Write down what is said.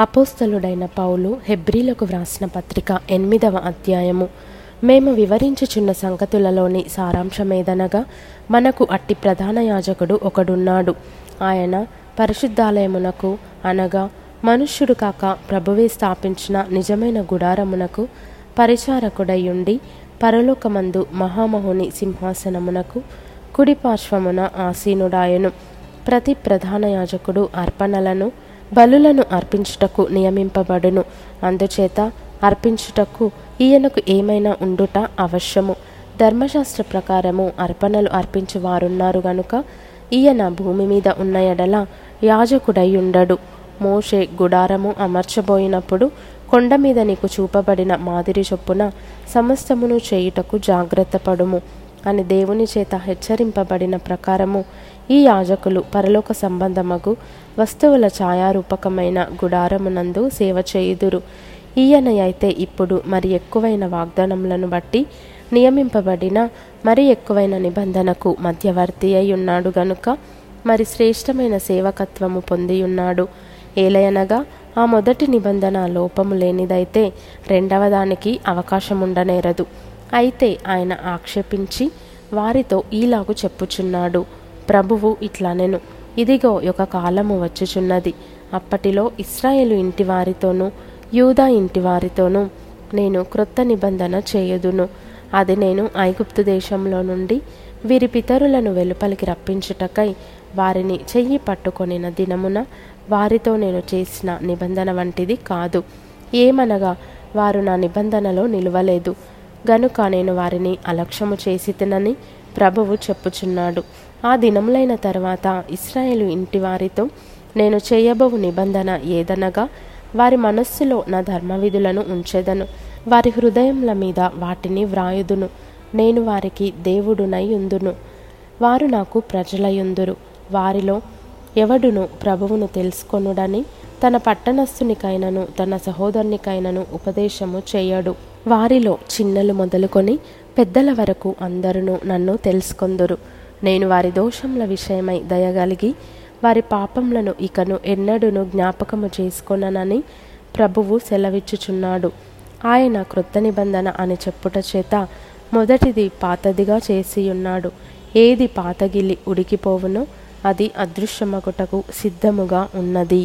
అపోస్తలుడైన పౌలు హెబ్రీలకు వ్రాసిన పత్రిక ఎనిమిదవ అధ్యాయము. మేము వివరించుచున్న సంగతులలోని సారాంశమేదనగా మనకు అట్టి ప్రధాన యాజకుడు ఒకడున్నాడు. ఆయన పరిశుద్ధాలయమునకు అనగా మనుష్యుడు కాక ప్రభువే స్థాపించిన నిజమైన గుడారమునకు పరిచారకుడయుండి పరలోకమందు మహామహుని సింహాసనమునకు కుడి పార్శ్వమున ఆసీనుడాయను. ప్రతి ప్రధాన యాజకుడు అర్పణలను బలులను అర్పించుటకు నియమింపబడును. అందుచేత అర్పించుటకు ఈయనకు ఏమైనా ఉండుట అవశ్యము. ధర్మశాస్త్ర ప్రకారము అర్పణలు అర్పించు వారున్నారు గనుక ఈయన భూమి మీద ఉన్న ఎడల యాజకుడై ఉండడు మోషే గుడారము అమర్చబోయినప్పుడు కొండ మీద నీకు చూపబడిన మాదిరి చొప్పున సమస్తమును చేయుటకు జాగ్రత్త పడుము అని దేవుని చేత హెచ్చరింపబడిన ప్రకారము ఈ యాజకులు పరలోక సంబంధమగు వస్తువుల ఛాయారూపకమైన గుడారమునందు సేవ చేయుదురు. ఈయన అయితే ఇప్పుడు మరి ఎక్కువైన వాగ్దానములను బట్టి నియమింపబడిన మరి ఎక్కువైన నిబంధనకు మధ్యవర్తి అయి ఉన్నాడు గనుక మరి శ్రేష్టమైన సేవకత్వము పొంది ఉన్నాడు ఏలయనగా ఆ మొదటి నిబంధన లోపము లేనిదైతే రెండవ దానికి అవకాశం ఉండనేరదు అయితే ఆయన ఆక్షేపించి వారితో ఈలాగు చెప్పుచున్నాడు ప్రభువు ఇట్లనెను. ఇదిగో ఒక కాలము వచ్చుచున్నది. అప్పటిలో ఇస్రాయేలు ఇంటి వారితోనూ యూదా ఇంటి వారితోనూ నేను క్రొత్త నిబంధన చేయుదును. అది నేను ఐగుప్తు దేశంలో నుండి వీరి పితరులను వెలుపలికి రప్పించుటకై వారిని చెయ్యి పట్టుకొనిన దినమున వారితో నేను చేసిన నిబంధన వంటిది కాదు. ఏమనగా వారు నా నిబంధనలో నిలవలేదు. గనుక నేను వారిని అలక్ష్యము చేసి తినని ప్రభువు చెప్పుచున్నాడు. ఆ దినములైన తర్వాత ఇస్రాయేలు ఇంటి వారితో నేను చేయబోవు నిబంధన ఏదనగా వారి మనస్సులో నా ధర్మవిధులను ఉంచెదను. వారి హృదయముల మీద వాటిని వ్రాయుదును. నేను వారికి దేవుడునై ఉందును. వారు నాకు ప్రజలయుందురు. వారిలో ఎవడును ప్రభువును తెలుసుకొనుడని తన పట్టణస్థునికైనను తన సహోదరునికైనను ఉపదేశము చేయడు. వారిలో చిన్నలు మొదలుకొని పెద్దల వరకు అందరూ నన్ను తెలుసుకొందురు. నేను వారి దోషముల విషయమై దయగలిగి వారి పాపములను ఇకను ఎన్నడూను జ్ఞాపకము చేసుకొననని ప్రభువు సెలవిచ్చుచున్నాడు. ఆయన క్రొత్త నిబంధన అని చెప్పుట చేత మొదటిది పాతదిగా చేసియున్నాడు. ఏది పాతగిలి ఉడికిపోవునో అది అదృశ్యమగుటకు సిద్ధముగా ఉన్నది.